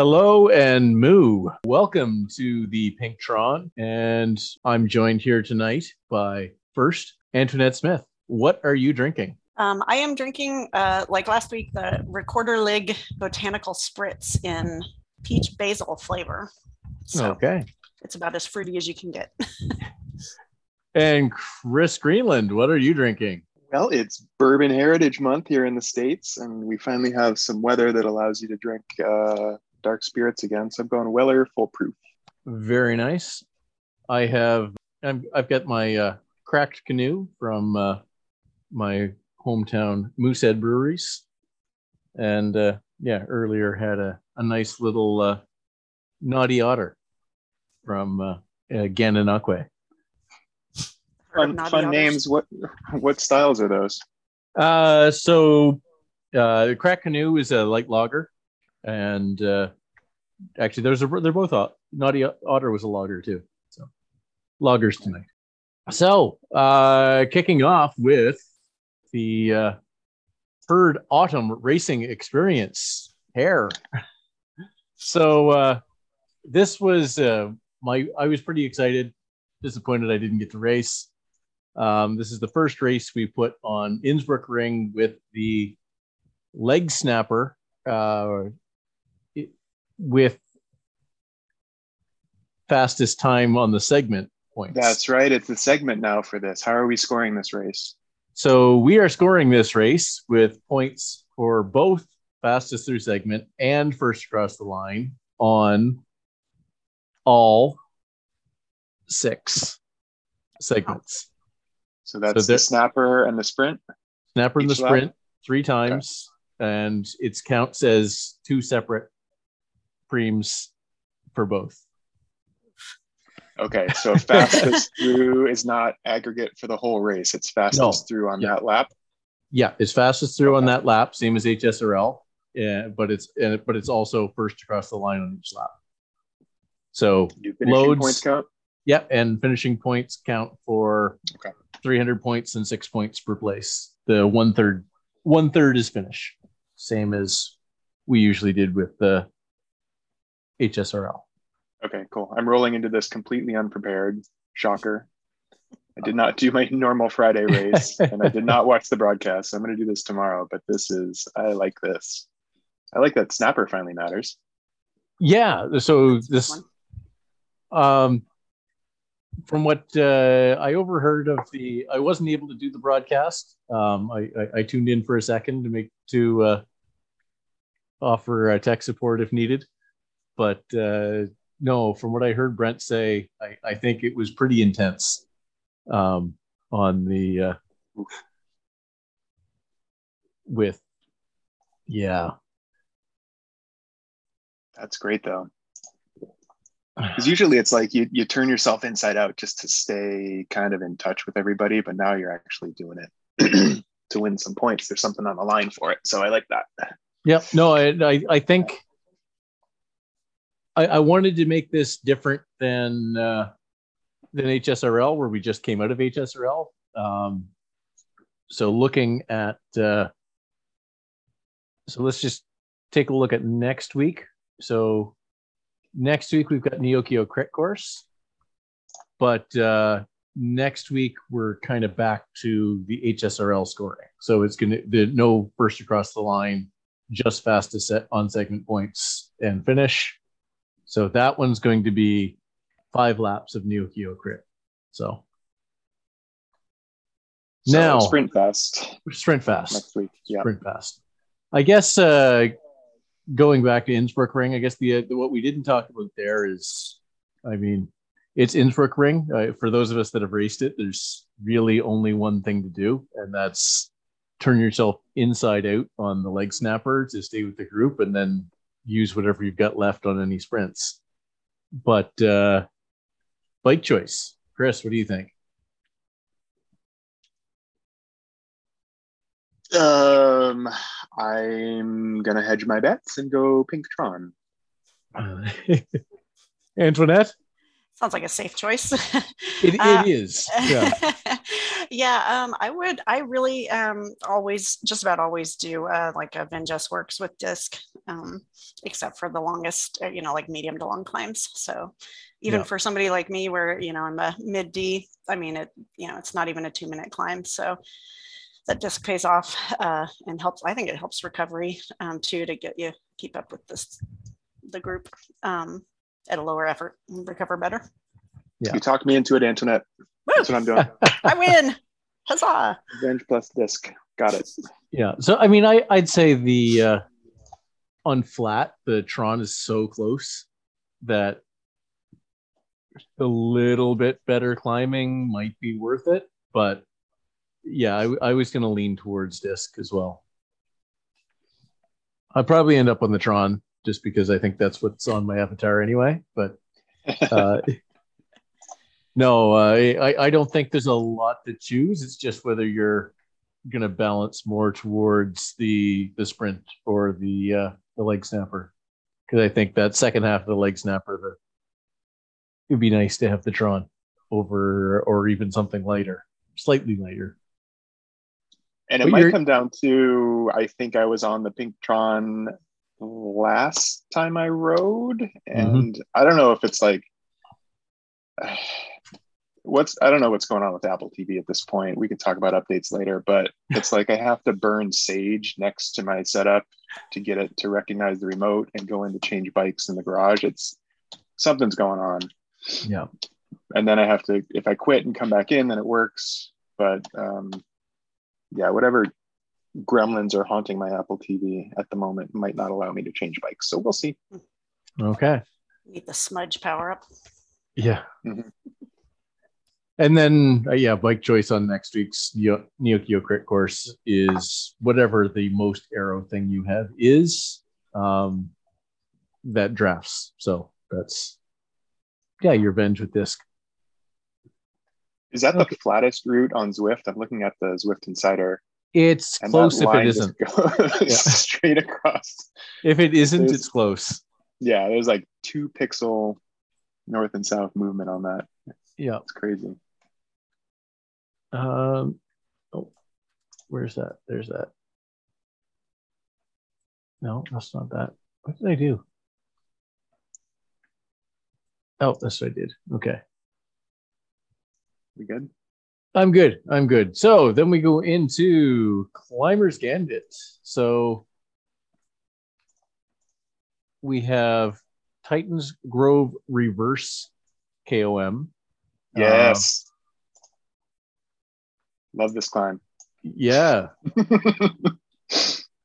Hello and moo. Welcome to the Pinktron. And I'm joined here tonight by first Antoinette Smith. What are you drinking? Um, I am drinking, uh, like last week, the Rekorderlig Botanical Spritz in peach basil flavor. So okay. it's about as fruity as you can get. And Chris Greenland, what are you drinking? Well, it's Bourbon Heritage Month here in the States, and we finally have some weather that allows you to drink uh, dark spirits again. So I'm going Weller Full Proof. Very nice. I have I'm, I've got my uh, cracked canoe from uh, my hometown Moosehead Breweries, and uh, yeah, earlier had a, a nice little uh, naughty otter from uh, uh, Gananoque. Fun, fun names. What what styles are those? Uh, so uh, the crack canoe is a light lager, and uh, actually, there's a they're both au- naughty otter was a logger too. So loggers tonight. So uh, kicking off with the uh, Herd Autumn Racing Experience hair. So uh, this was uh, my I was pretty excited. Disappointed I didn't get to race. Um, this is the first race we put on Innsbruck Ring with the leg snapper uh, with fastest time on the segment points. That's right. It's the segment now for this. How are we scoring this race? So we are scoring this race with points for both fastest through segment and first across the line on all six segments. So that's there- the snapper and the sprint. Snapper and the Each lap? sprint three times, and it counts as two separate preems for both. Okay, so fastest through is not aggregate for the whole race. It's fastest No. through on Yeah. that lap. Yeah, it's fastest through on that lap, same as HSRL. Yeah, but it's uh, but it's also first across the line on each lap. So Loads. points count? yeah, and finishing points count for Okay. 300 points and six points per place. The one third one third is finish, same as we usually did with the HSRL. Okay, cool. I'm rolling into this completely unprepared. Shocker. I did not do my normal Friday race and I did not watch the broadcast. So I'm going to do this tomorrow, but this is, I like this. I like that snapper finally matters. Yeah, so this um from what uh, I overheard of the, I wasn't able to do the broadcast. Um, I, I, I tuned in for a second to make to uh, offer uh, tech support if needed, but uh, no, from what I heard Brent say, I, I think it was pretty intense um, on the uh, with yeah That's great though. Because usually it's like you, you turn yourself inside out just to stay kind of in touch with everybody, but now you're actually doing it to win some points. There's something on the line for it. So I like that. Yep. No, I I, I think I, I wanted to make this different than uh, than HSRL, where we just came out of HSRL. Um, so looking at uh, so let's just take a look at next week. So next week we've got Neokyo Crit Course, but uh, next week we're kind of back to the HSRL scoring. So it's gonna the no first across the line just fastest set on segment points and finish. So that one's going to be five laps of Neo Geo crit. So So Now- sprint fast sprint fast, next week. Yeah. sprint fast. I guess uh, going back to Innsbruck Ring, I guess the, the what we didn't talk about there is, I mean, it's Innsbruck Ring. Uh, for those of us that have raced it, there's really only one thing to do, and that's turn yourself inside out on the leg snapper to stay with the group, and then use whatever you've got left on any sprints. But uh, bike choice, Chris, what do you think? Um, I'm gonna hedge my bets and go Pinktron. Uh, Antoinette, Sounds like a safe choice. it, Uh, it is. Yeah. Yeah, um, I would. I really um, always, just about always do uh, like a Venge S-Works with disc, um, except for the longest, uh, you know, like medium to long climbs. So even Yeah. for somebody like me, where you know I'm a mid D, I mean, it, you know, it's not even a two minute climb. So that disc pays off uh, and helps. I think it helps recovery um, too to get you keep up with this the group um, at a lower effort and recover better. Yeah. You talked me into it, Antoinette. That's what I'm doing. I win! Huzzah! Revenge plus disc. Got it. Yeah. So I mean, I I'd say the uh, on flat the Tron is so close that a little bit better climbing might be worth it, but yeah, I, I was going to lean towards disc as well. I'd probably end up on the Tron just because I think that's what's on my avatar anyway. But uh, no, uh, I I don't think there's a lot to choose. It's just whether you're going to balance more towards the the sprint or the uh, the leg snapper, because I think that second half of the leg snapper, the it'd be nice to have the Tron over or even something lighter, slightly lighter. And it But might you're- come down to I think I was on the Pinktron last time I rode, Mm-hmm. and I don't know if it's like what's I don't know what's going on with Apple TV at this point. We can talk about updates later, but it's like I have to burn Sage next to my setup to get it to recognize the remote and go in to change bikes in the garage. It's something's going on Yeah. and then I have to if I quit and come back in, then it works. But um, yeah, whatever gremlins are haunting my Apple TV at the moment might not allow me to change bikes. So we'll see. Okay. Need the smudge power up. Yeah. Mhm. And then, uh, yeah, bike choice on next week's Neo Neo Crit course is whatever the most arrow thing you have is um, that drafts. So that's, yeah, your Venge with disc. Is that Okay. the flattest route on Zwift? I'm looking at the Zwift Insider. It's And close that if line it just isn't. goes Yeah. straight across. If it isn't, There's- it's close. Yeah, there's like two pixel north and south movement on that. Yeah. It's crazy. Um, oh, where's that? There's that. No, that's not that. What did I do? Oh, that's what I did. Okay. We good? I'm good. I'm good. So then we go into Climber's Gambit. So we have Titans Grove Reverse KOM. Yes. Love this climb. Yeah.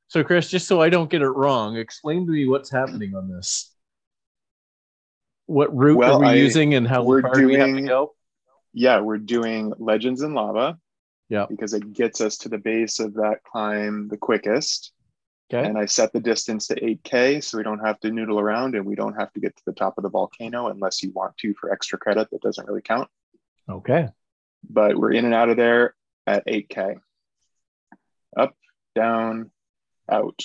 So, Chris, just so I don't get it wrong, explain to me what's happening on this. What route Well, are we I- using and how we're far do we have to doing- go? yeah, we're doing Legends in Lava. Yeah. Because it gets us to the base of that climb the quickest. Okay. And I set the distance to 8K so we don't have to noodle around and we don't have to get to the top of the volcano unless you want to for extra credit. That doesn't really count. Okay. But we're in and out of there at 8K. Up, down, out.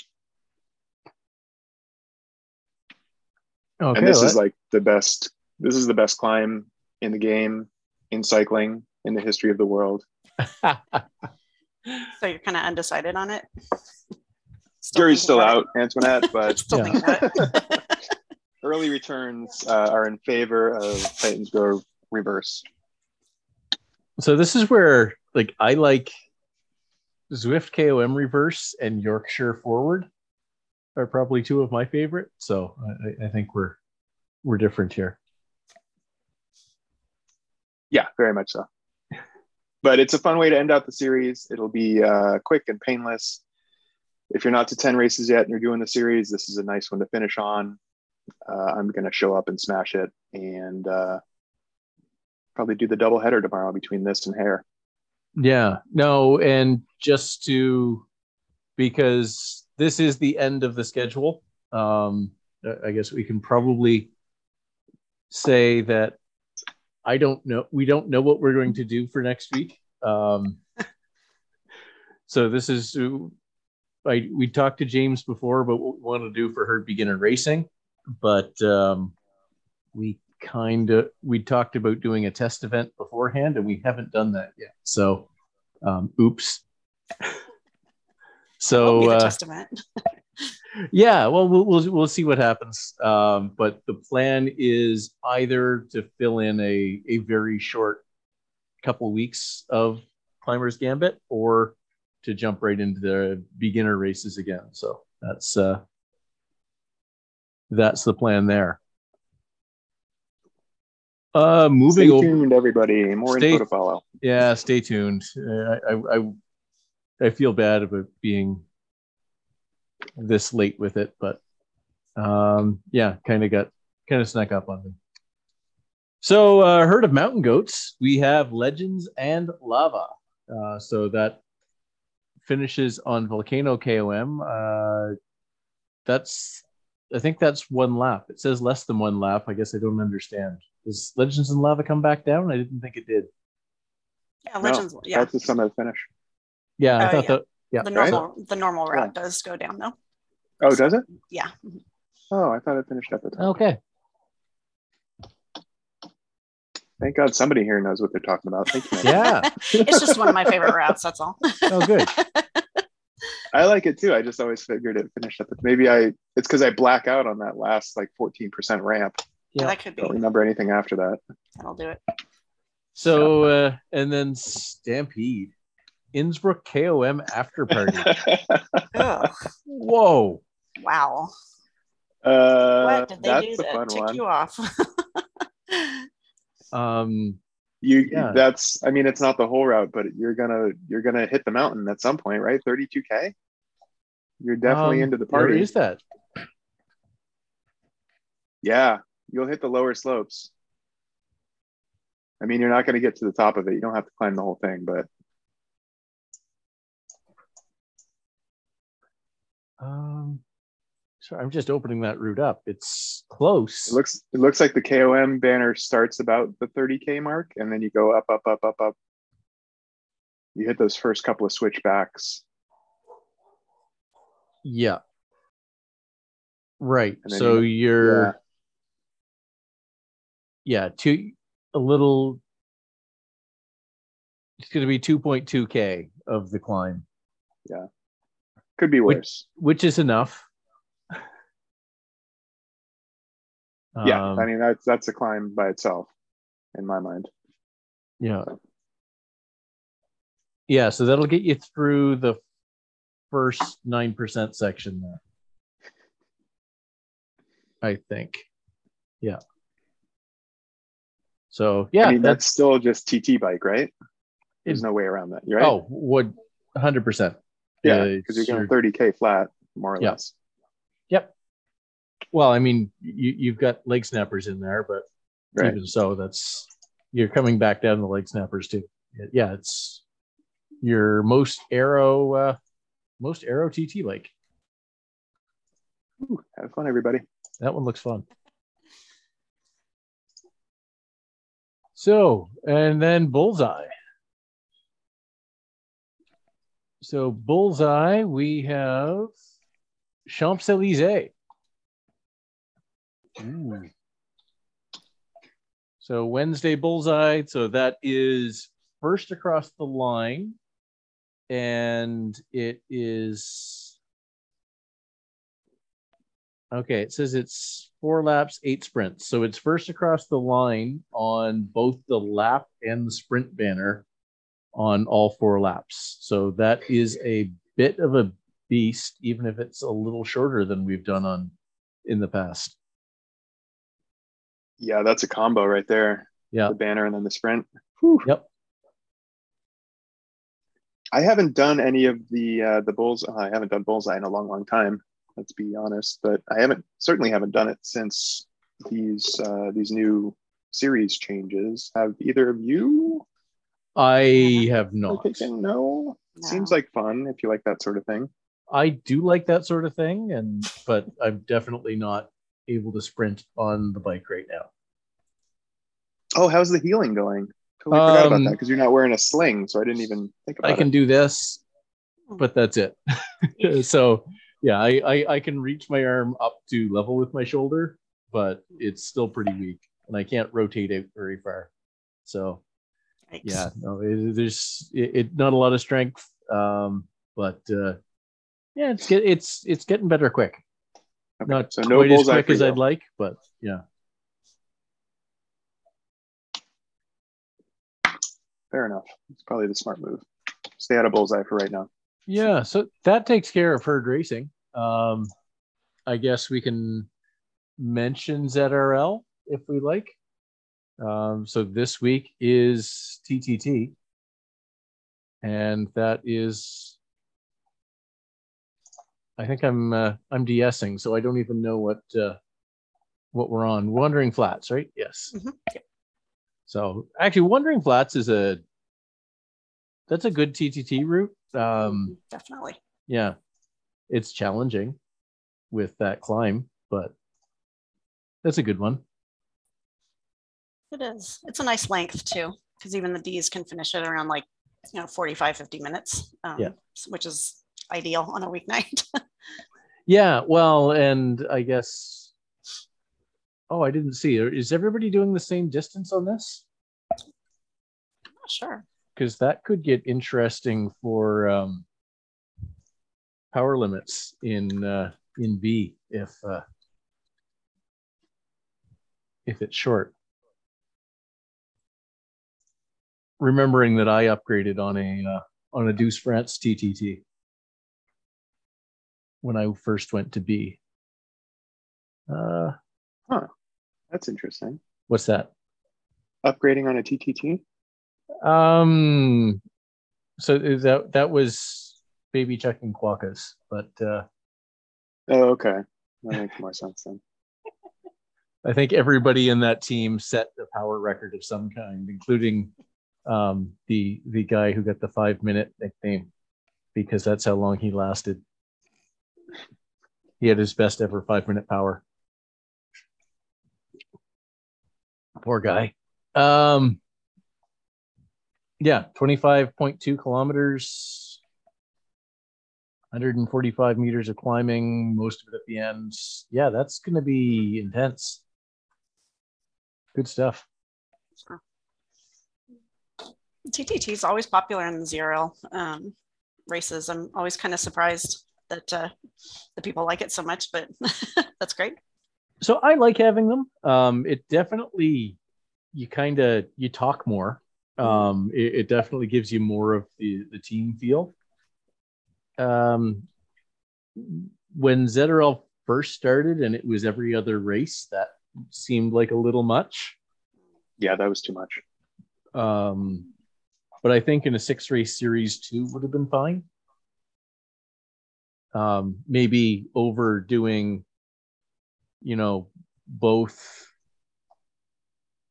Okay. and this let- is like the best this is the best climb in the game in cycling in the history of the world. So you're kind of undecided on it. Still Jury's still about out, Antoinette, but? Still Yeah. thinking about it. early returns uh, are in favor of Titans Grove reverse. So this is where like I like Zwift KOM reverse and Yorkshire forward are probably two of my favorite. So I, I- think we're we're different here. Yeah, very much so. But it's a fun way to end out the series. It'll be uh, quick and painless. If you're not to 10 races yet and you're doing the series, this is a nice one to finish on. Uh, I'm going to show up and smash it and uh, probably do the double header tomorrow between this and hair. Yeah, no, and just to because this is the end of the schedule, um, I guess we can probably say that I don't know. We don't know what we're going to do for next week. Um, so this is I we talked to James before, but what we want to do for her beginner racing, but um, we kind of we talked about doing a test event beforehand, and we haven't done that yet. So Um, oops. So be the uh, yeah, well, we'll we'll we'll see what happens. Um, but the plan is either to fill in a a very short couple weeks of Climbers Gambit, or to jump right into the beginner races again. So that's uh, that's the plan there. Uh, moving Stay over. tuned, everybody. More Stay- info to follow. Yeah, stay tuned. Uh, I, I I I feel bad about being this late with it, but um, yeah, kind of got kind of snuck up on me. So, uh, herd of mountain goats. We have legends and lava. Uh, so that finishes on volcano KOM. Uh, that's I think that's one lap. It says less than one lap. I guess I don't understand. Does Legends and Lava come back down? I didn't think it did. Yeah, No, legends. yeah, That's the summit finish. Yeah, I Oh, thought yeah. that. Yeah, the right? normal the normal route does go down though. Oh, does it? Yeah. Oh, I thought it finished at the top. Okay. Thank God somebody here knows what they're talking about. Thank you. Yeah. It's just one of my favorite routes. That's all. Oh, good. I like it too. I just always figured it finished at the maybe I it's because I black out on that last like 14% ramp. Yeah, Yeah. that could be. Don't remember anything after that. That'll do it. So, uh, and then Stampede, Innsbruck KOM after party. Whoa. wow. uh, What did they that's do a that fun tick one. you off? Um, You Yeah. that's I mean it's not the whole route, but you're gonna you're gonna hit the mountain at some point, right? 32k. You're definitely um, into the party. is that? Yeah, you'll hit the lower slopes. I mean, you're not going to get to the top of it. You don't have to climb the whole thing, but Um, sorry, I'm just opening that route up. It's close. it looks it looks like the KOM banner starts about the 30k mark, and then you go up, up, up, up, up. You hit those first couple of switchbacks. yeah. Right. So you- you're yeah, two a little it's going to be 2.2k of the climb, Yeah, Could be Which- worse. which is enough. yeah, Um, I mean that's that's a climb by itself, in my mind. Yeah. Yeah, so that'll get you through the first 9% section there. I think. Yeah. So, yeah, I mean that's that's still just TT bike, right? There's It- no way around that, right? oh, would 100%. yeah, uh, because you're going 30k flat, more or Yeah. less. Yep. Well, I mean, you, you've got leg snappers in there, but Right. even so, that's you're coming back down the leg snappers too. Yeah, it's your most arrow, uh, most arrow TT like. Ooh, have fun, everybody. That one looks fun. So, and then bullseye. So, bullseye, we have Champs Elysees. Ooh. Hmm. So, Wednesday bullseye. So, that is first across the line. And it is Okay, it says it's four laps, eight sprints. So it's first across the line on both the lap and the sprint banner on all four laps. So that is a bit of a beast, even if it's a little shorter than we've done on in the past. Yeah, that's a combo right there. Yeah. The banner and then the sprint. Whew. Yep. I haven't done any of the uh, the bulls. I haven't done bullseye in a long, long time. Let's be honest, but I haven't certainly haven't done it since these uh, these new series changes. Have either of you I have not. taken? No. No. Seems like fun if you like that sort of thing. I do like that sort of thing, and but I'm definitely not able to sprint on the bike right now. Oh, how's the healing going? Totally forgot about Um, that because you're not wearing a sling, so I didn't even think about it. I can it. do this, but that's it. so yeah, I, I I can reach my arm up to level with my shoulder, but it's still pretty weak, and I can't rotate it very far. So Yikes. yeah, no, it, there's it, it not a lot of strength, um, but uh, yeah, it's get it's it's getting better quick. Okay, Not so no quite as quick as. I'd like, but yeah. Fair enough. It's probably the smart move. Stay out of bullseye for right now. Yeah, so that takes care of herd racing. Um, I guess we can mention ZRL if we like. Um, so this week is TTT, and that is. I think I'm uh, I'm de-essing, so I don't even know what uh, what we're on. Wandering Flats, right? Yes. Mhm, yep. So actually, Wandering Flats is a that's a good TTT route. Um, Definitely. yeah, it's challenging with that climb, but that's a good one. It is. It's a nice length too, because even the Ds can finish it around like, you know, 45, 50 minutes. Um, Yeah. Which is ideal on a weeknight. Yeah, well, and I guess. Oh, I didn't see. Is everybody doing the same distance on this? Not sure. Because that could get interesting for um, power limits in uh, in B if uh, if it's short. Remembering that I upgraded on a uh, on a Deuce France TTT when I first went to B. Uh, That's interesting. what's that? Upgrading on a TTT. Um, so that that was baby checking quokkas, but uh, Oh, okay. That makes more sense then. I think everybody in that team set a power record of some kind, including um, the the guy who got the five minute nickname, because that's how long he lasted. He had his best ever five minute power. Poor guy. Um, yeah, twenty five point two kilometers, one hundred and forty five meters of climbing, most of it at the end. Yeah, that's going to be intense. Good stuff. TTT is always popular in the ZRL um, races. I'm always kind of surprised that uh, the people like it so much, but that's great. so I like having them. Um, it definitely you kind of you talk more. Um, it, it definitely gives you more of the the team feel. Um, when ZRL first started and it was every other race, that seemed like a little much. Yeah, that was too much. Um, but I think in a six race series two would have been fine. Um, maybe overdoing, you know, both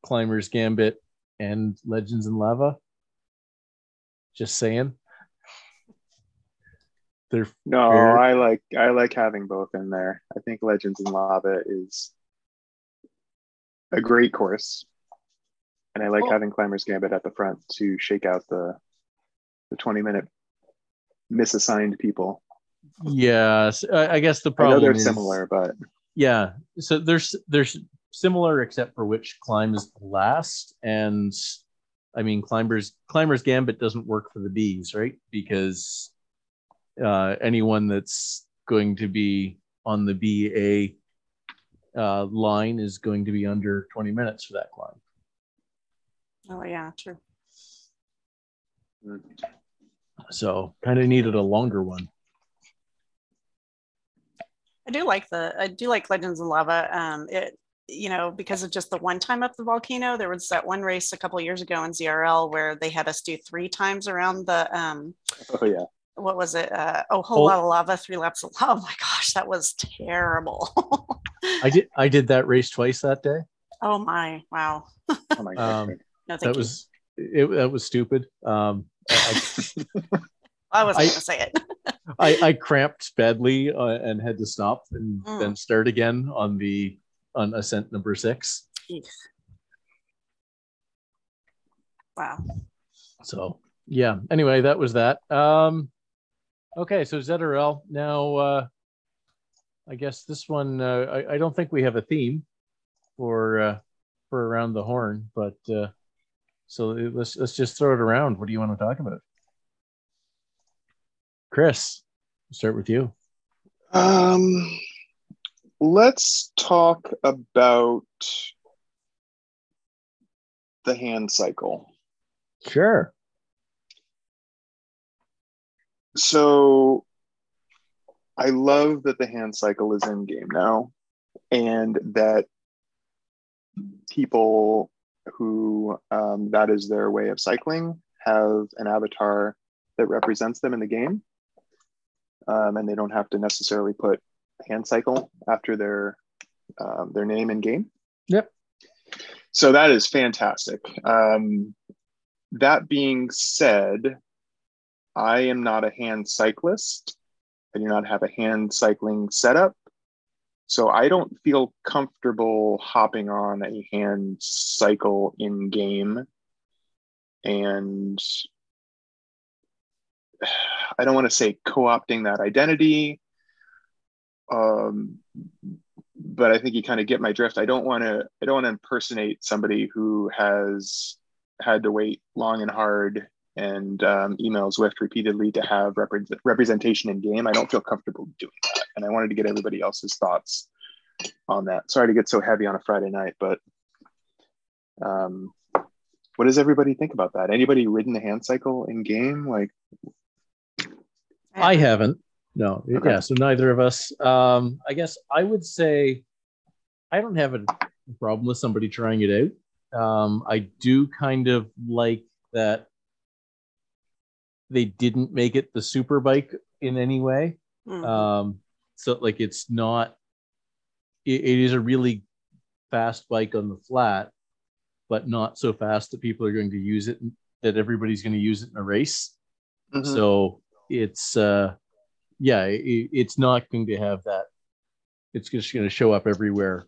Climbers Gambit and Legends in Lava. Just saying. They're No, Fair. I like I like having both in there. I think Legends in Lava is a great course. And I like Oh. having Climbers Gambit at the front to shake out the the 20 minute misassigned people. yes. I, I guess the problem I know they're is- similar, but yeah so there's there's similar except for which climbs last and i mean climbers climbers gambit doesn't work for the bees right because uh anyone that's going to be on the ba uh line is going to be under 20 minutes for that climb Oh, yeah, true. so kind of needed a longer one I do like the I do like Legends of Lava. Um, it you know because of just the one time up the volcano. There was that one race a couple years ago in ZRL where they had us do three times around the um oh yeah. what was it? Uh, oh, whole Oh. lot of lava, three laps. Of, oh my gosh, that was terrible. i did i did that race twice that day oh my, wow. Oh my. Um, No, thank that you. was it that was stupid um I, I wasn't I- gonna say it. I, I cramped badly uh, and had to stop and Mm. then start again on the on ascent number six. Eesh. wow. So yeah. Anyway, that was that. Um, okay, so ZRL now. Uh, I guess this one. Uh, I, I don't think we have a theme for uh, for around the horn, but uh, So let's let's just throw it around. What do you want to talk about? Chris, we'll start with you. Um, let's talk about the hand cycle. Sure. So I love that the hand cycle is in game now and that people who um, that is their way of cycling have an avatar that represents them in the game. Um, and they don't have to necessarily put hand cycle after their um, their name in game. Yep. So that is fantastic. Um, that being said, I am not a hand cyclist. I do not have a hand cycling setup. So I don't feel comfortable hopping on a hand cycle in game. And I don't want to say co opting that identity. Um, but I think you kind of get my drift. I don't want to. I don't want to impersonate somebody who has had to wait long and hard and um, email Zwift repeatedly to have repre- representation in game. I don't feel comfortable doing that, and I wanted to get everybody else's thoughts on that. Sorry to get so heavy on a Friday night, but um, what does everybody think about that? Anybody ridden the hand cycle in game? Like, I haven't. No, Okay. yeah. So neither of us. Um, I guess I would say I don't have a problem with somebody trying it out. Um, I do kind of like that they didn't make it the super bike in any way. Mhm. Um, so like it's not. It, it is a really fast bike on the flat, but not so fast that people are going to use it. That everybody's going to use it in a race. Mhm. So it's uh yeah, it, it's not going to have that. It's just going to show up everywhere.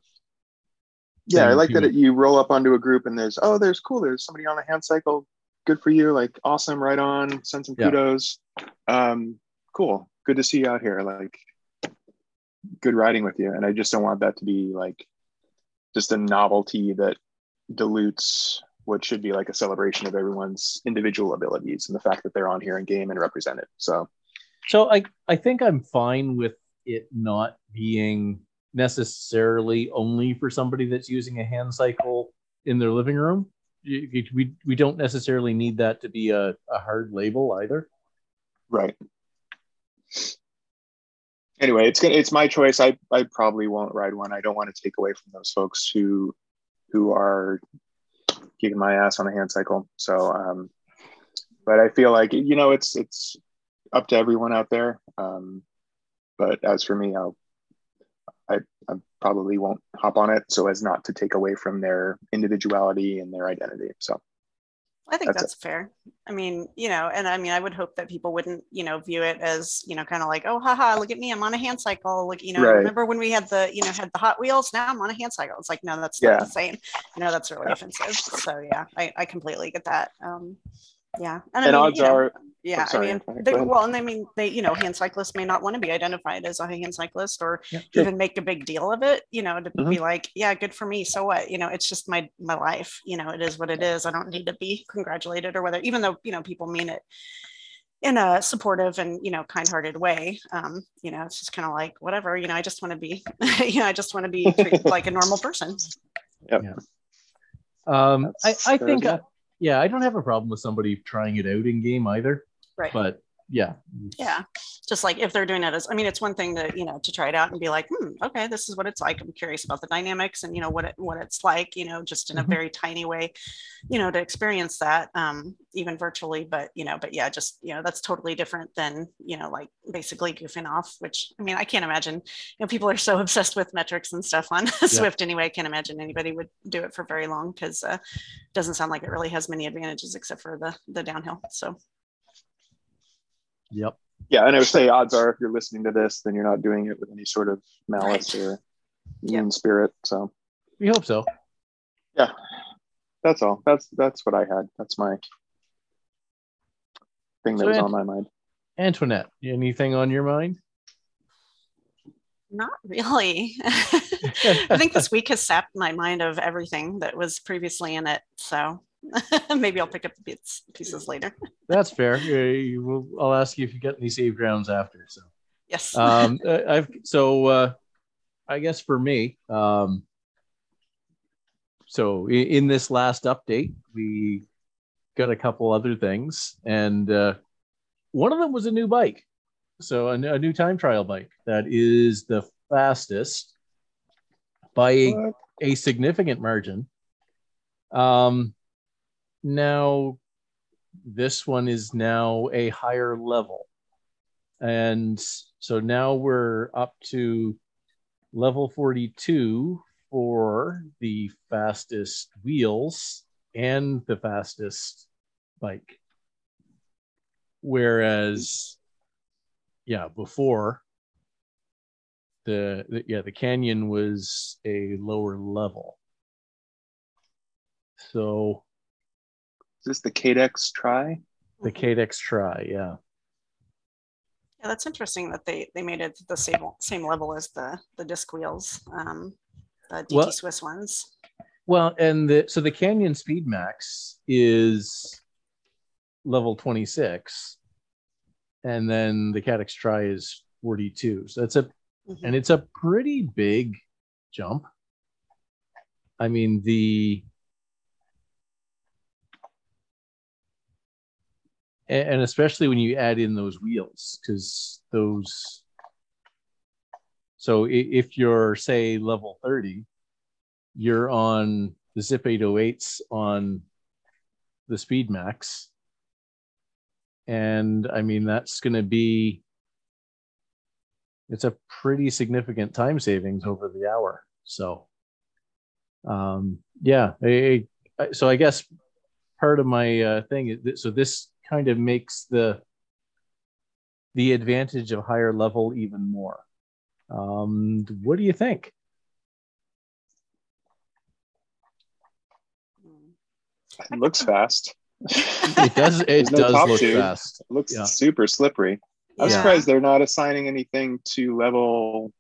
yeah, I like that it, you roll up onto a group and there's oh, there's cool. There's somebody on a hand cycle. Good for you. Like awesome. Right on. Send some Yeah. kudos. Um, cool. Good to see you out here. Like good riding with you. And I just don't want that to be like just a novelty that dilutes what should be like a celebration of everyone's individual abilities and the fact that they're on here in game and represented. So So I I think I'm fine with it not being necessarily only for somebody that's using a hand cycle in their living room. We we don't necessarily need that to be a, a hard label either. Right. Anyway, it's it's my choice. I I probably won't ride one. I don't want to take away from those folks who who are kicking my ass on a hand cycle. So um but I feel like you know it's it's up to everyone out there. Um but as for me, I'll I, I probably won't hop on it so as not to take away from their individuality and their identity. So I think That's that's, fair. I mean, you know, and I mean, I would hope that people wouldn't, you know, view it as, you know, kind of like, oh, haha, look at me, I'm on a hand cycle. Like, you know, Right. remember when we had the, you know, had the Hot Wheels? Now I'm on a hand cycle. It's like, no, that's Yeah. not the same. You know, that's really Yeah. offensive. So yeah, I, I completely get that. Um, yeah, and, I and mean, odds you know, are yeah, sorry, I mean, they, well, and I mean, they, you know, hand cyclists may not want to be identified as a hand cyclist or Yeah, sure. even make a big deal of it, you know, to Mhm. be like, yeah, good for me. So what? You know, it's just my my life. You know, it is what it is. I don't need to be congratulated or whether, even though you know people mean it in a supportive and you know kind-hearted way. Um, you know, it's just kind of like whatever. You know, I just want to be, you know, I just want to be treated like a normal person. Yeah. Um, I, That's I fair think, as uh, well. Yeah, I don't have a problem with somebody trying it out in game either. Right. But yeah, yeah. Just like if they're doing it as i mean it's one thing to you know to try it out and be like hmm okay this is what it's like. I'm curious about the dynamics and you know what it what it's like you know just in a Mhm. very tiny way you know to experience that um even virtually but you know but yeah just you know that's totally different than you know like basically goofing off which i mean i can't imagine you know people are so obsessed with metrics and stuff on Zwift anyway i can't imagine anybody would do it for very long because uh doesn't sound like it really has many advantages except for the the downhill so yep. Yeah, and I would say odds are if you're listening to this, then you're not doing it with any sort of malice Right. or Yeah. mean spirit. So We hope so. yeah, that's all. That's that's what I had. That's my thing that So was Ant- on my mind. Antoinette, anything on your mind? Not really. I think this week has sapped my mind of everything that was previously in it. So maybe I'll pick up the bits pieces later. That's fair. We'll, I'll ask you if you get any save grounds after. So Yes. um, uh, I've so uh, I guess for me, um, so in, in this last update, we got a couple other things, and uh, one of them was a new bike. So a, a new time trial bike that is the fastest by a, a significant margin. Um, now this one is now a higher level, and so now we're up to level 42 for the fastest wheels and the fastest bike. Whereas, yeah, before the, the yeah the canyon was a lower level. So Is this the Cadex Tri? the Cadex Tri, yeah. Yeah, that's interesting that they they made it the same same level as the the disc wheels, um, the DT Well- Swiss ones. Well, and the so the Canyon Speed Max is level 26, and then the Cadex Tri is 42. So that's a Mhm. and it's a pretty big jump. I mean the and especially when you add in those wheels because those so if you're say level 30 you're on the Zipp 808s on the speed max and i mean that's going to be it's a pretty significant time savings over the hour. So um yeah I- I- so i guess part of my uh, thing is that, so this kind of makes the the advantage of higher level even more um what do you think. It looks fast. it does it no does look tube. fast It looks Yeah. super slippery. I'm Yeah. surprised they're not assigning anything to level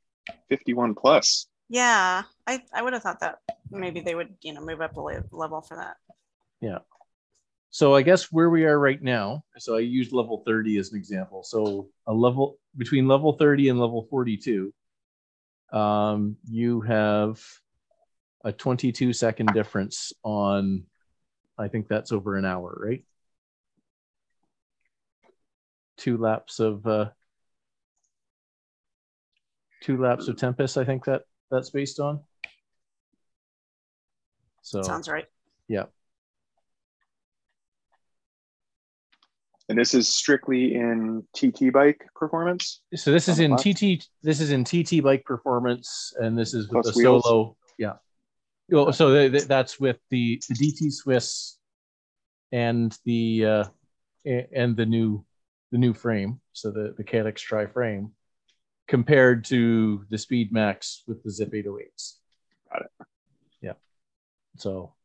51 plus. Yeah, I, I would have thought that maybe they would, you know, move up a level for that. So I guess where we are right now, so I used level 30 as an example. So a level between level 30 and level 42, um, you have a 22 second difference on, I think that's over an hour, right? Two laps of uh, two laps of Tempus, I think that that's based on. So Sounds right. yeah, And this is strictly in TT bike performance. So this is in TT. This is in TT bike performance, and this is with Plus the wheels? solo. Yeah. Oh, so th- th- that's with the, the DT Swiss and the uh, and the new the new frame. So the the Cadex Tri frame compared to the Speed Max with the Zipp 808s. Got it. Yeah. So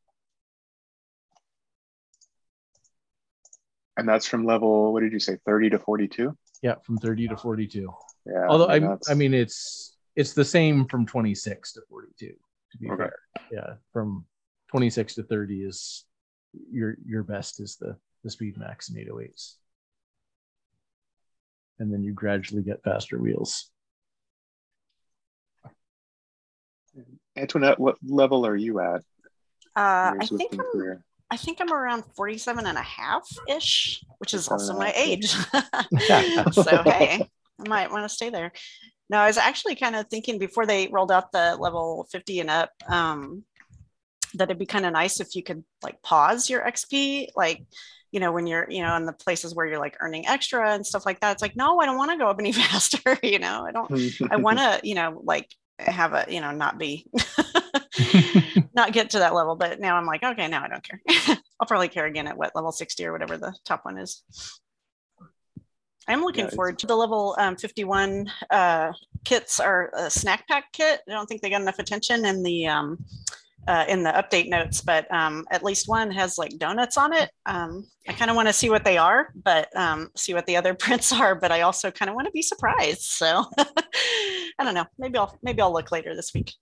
And that's from level, what did you say, 30 to 42? yeah, from 30 to 42. Yeah. Although I, that's- I mean, it's it's the same from 26 to 42. To be Okay. fair, yeah, from 26 to 30 is your your best is the the speed max in 808s, and then you gradually get faster wheels. Antoinette, what level are you at? Uh, I think I'm, career? I think I'm around 47 and a half ish, which is also my age. so, hey, I might want to stay there. No, I was actually kind of thinking before they rolled out the level 50 and up, um, that it'd be kind of nice if you could like pause your XP, like, you know, when you're, you know, in the places where you're like earning extra and stuff like that. It's like, no, I don't want to go up any faster. you know, I don't, I want to, you know, like have a, you know, not be, not get to that level. But now I'm like, okay, now I don't care. I'll probably care again at what level 60 or whatever the top one is. I'm looking Yeah, forward to the level um, 51 uh, kits are a snack pack kit. I don't think they got enough attention in the um, uh, in the update notes, but um, at least one has like donuts on it. Um, I kind of want to see what they are, but um, see what the other prints are. But I also kind of want to be surprised. So I don't know. Maybe I'll maybe I'll look later this week.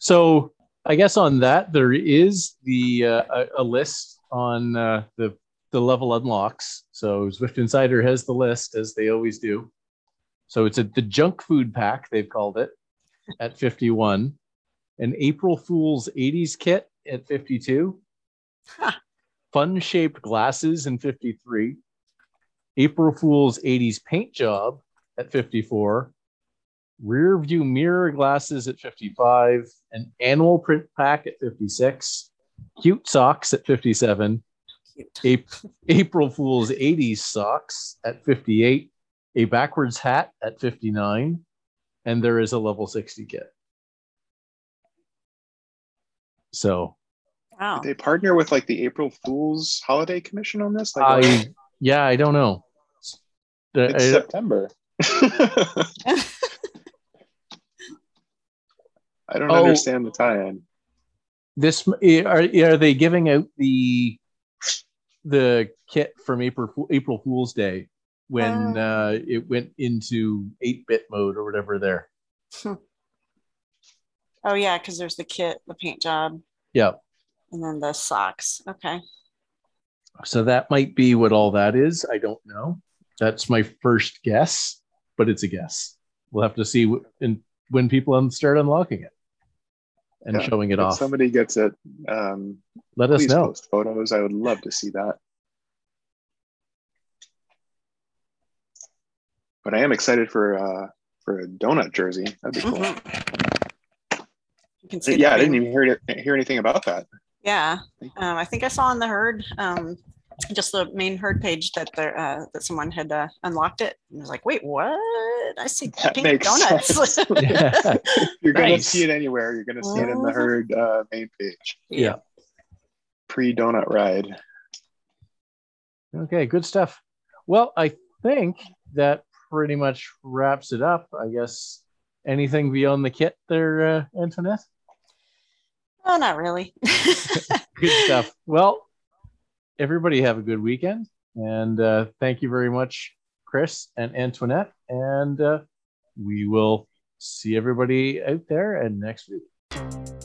So I guess on that there is the uh, a, a list on uh, the the level unlocks. So Zwift Insider has the list as they always do. So it's a, the junk food pack they've called it at 51, an April Fool's 80s kit at 52, fun shaped glasses in 53, April Fool's 80s paint job at 54, rear view mirror glasses at 55, an animal print pack at 56, cute socks at 57, Cute. Ap- April Fool's 80s socks at 58, a backwards hat at 59, and there is a level 60 kit. So Wow. Did they partner with like the April Fool's Holiday Commission on this? Like, I yeah, I don't know. It's I- September. I don't Oh. understand the tie-in. this eh, are eh, are they giving out the the kit from April April Fool's Day when Oh. uh, it went into 8-bit mode or whatever there. Hmm. Oh yeah, because there's the kit, the paint job, Yeah. and then the socks. Okay. So that might be what all that is. I don't know. That's my first guess, but it's a guess. We'll have to see w- in, when people start unlocking it and Yeah. showing it If off. somebody gets it, um, Let us know. post photos. I would love to see that. But I am excited for uh, for a donut jersey. That'd be cool. Mhm. You can see. Yeah, I didn't even hear it, hear anything about that. Yeah, um, I think I saw on the herd, um, just the main herd page that there uh, that someone had uh, unlocked it. And I was like, wait, what? I see That pink makes donuts. sense. Yeah. You're gonna Nice. see it anywhere. You're gonna see it in the herd uh, main page. Yeah. Pre donut ride. Okay, good stuff. Well, I think that pretty much wraps it up. I guess anything beyond the kit there, uh, Antoinette? Oh, not really. Good stuff. Well, everybody have a good weekend. And uh, thank you very much, Chris and Antoinette. And uh, we will see everybody out there and next week.